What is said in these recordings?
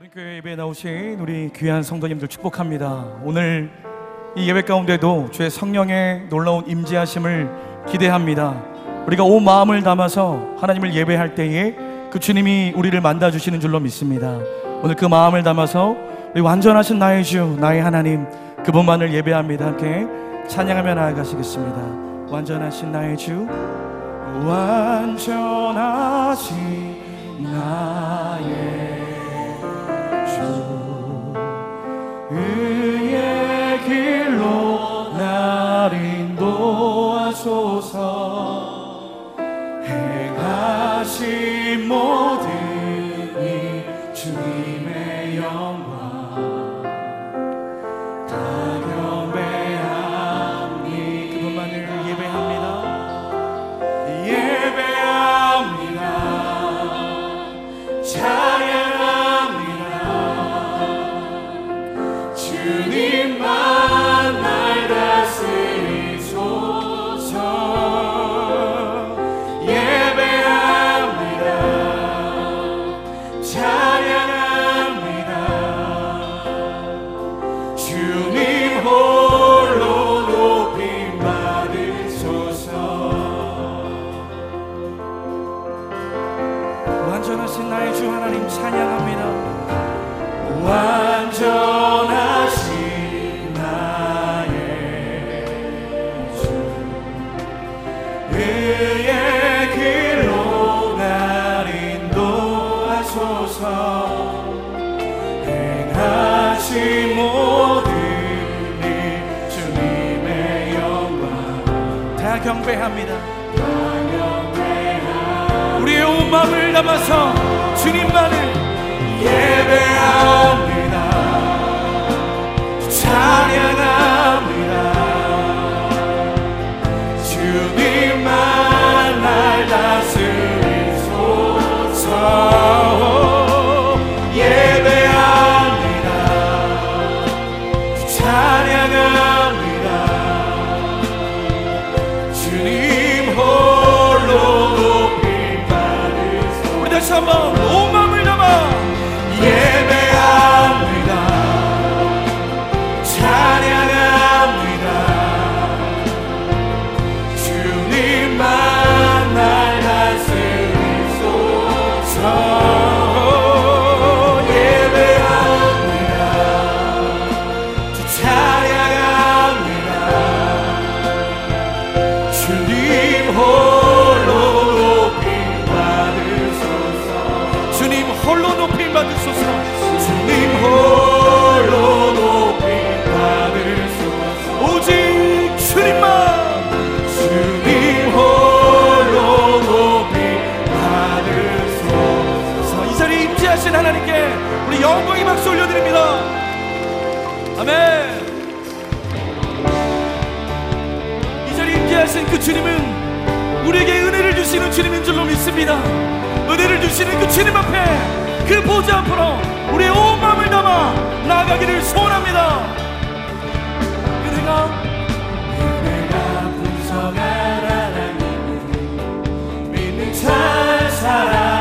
우리 교회 예배에 나오신 우리 귀한 성도님들 축복합니다. 오늘 이 예배 가운데도 주의 성령의 놀라운 임재하심을 기대합니다. 우리가 온 마음을 담아서 하나님을 예배할 때에 그 주님이 우리를 만나 주시는 줄로 믿습니다. 오늘 그 마음을 담아서 우리 완전하신 나의 주, 나의 하나님 그분만을 예배합니다. 함께 찬양하며 나아가시겠습니다. 완전하신 나의 주, 완전하신 완전하신 나의 주 하나님 찬양합니다. 완전하신 경배합니다 우리의 온 마음을 담아서 주님만을 예배합니다. 찬양 그 주님은 우리에게 은혜를 주시는 주님인 줄로 믿습니다. 은혜를 주시는 그 주님 앞에 그 보좌 앞으로 우리의 온 마음을 담아 나아가기를 소원합니다. 은혜가 은혜가 풍성한 하나님을 믿는 자 사랑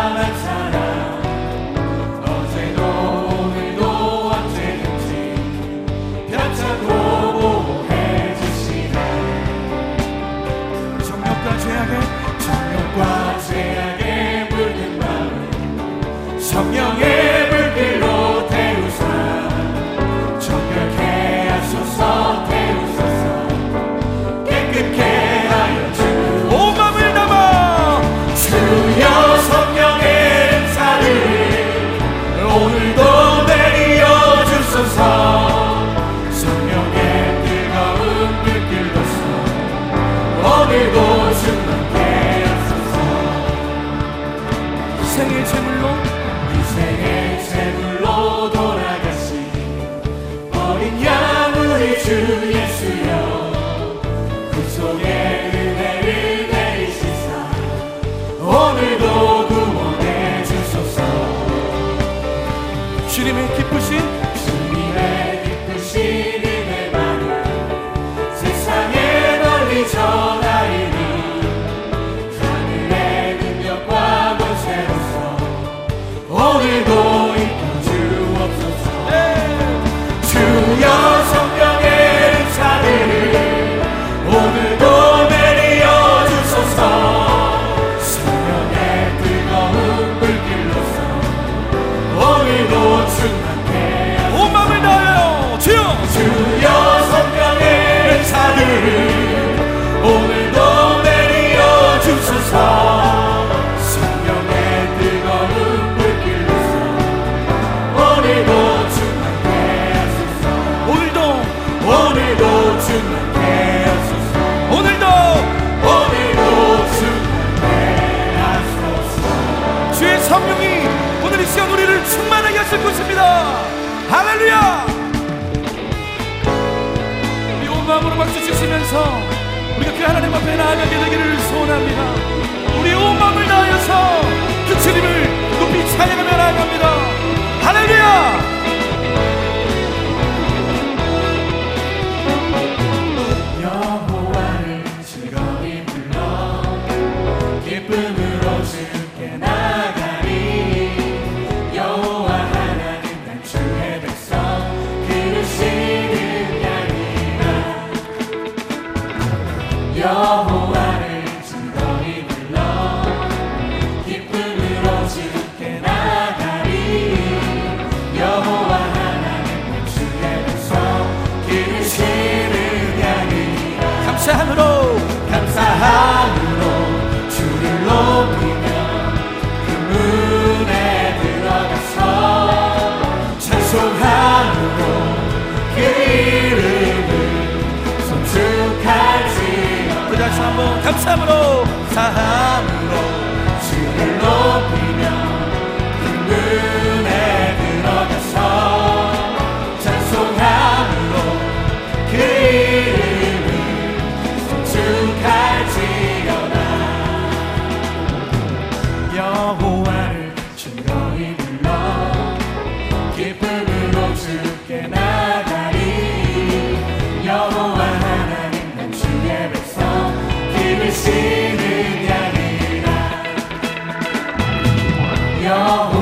Yahweh.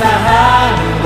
สหาย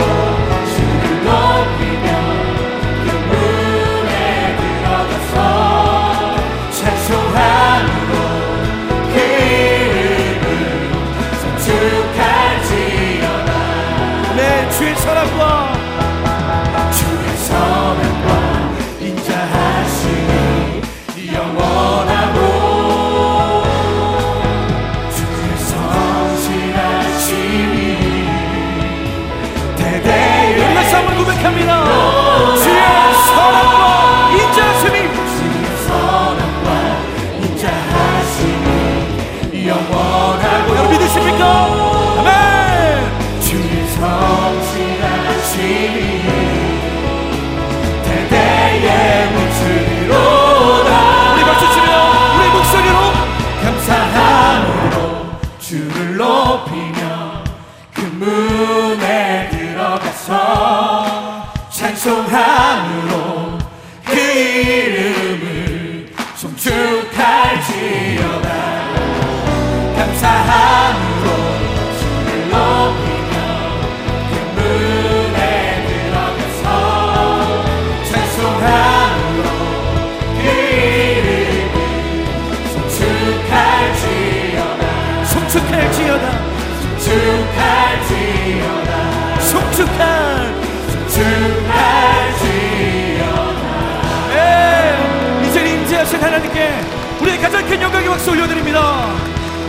하나님께 우리의 가장 큰 영광의 박수 올려드립니다.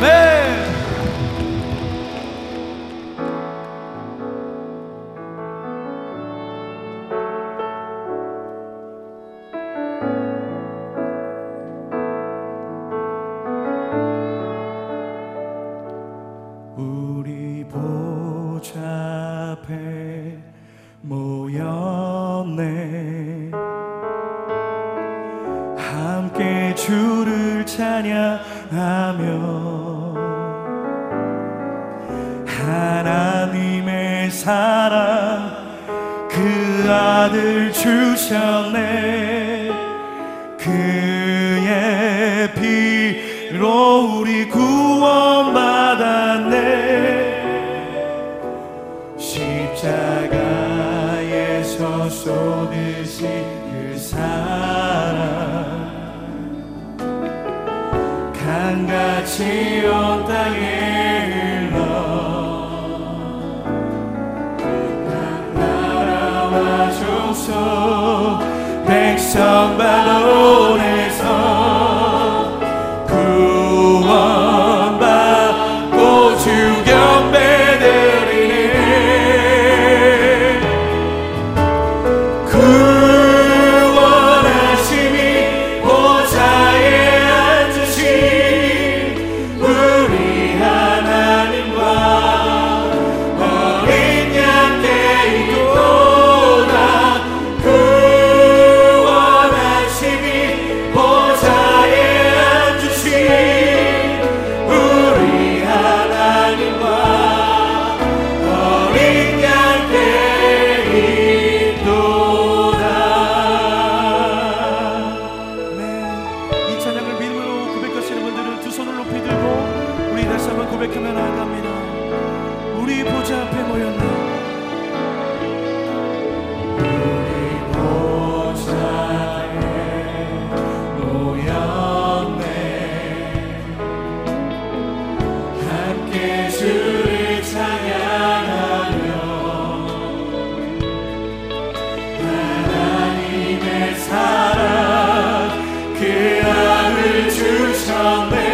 네. 그 아들 주셨네. 그의 피로 우리 구원받았네. so 높이 들고 우리 다시 한번 고백하며 나아갑니다. 우리 보좌 앞에 모였네. shall make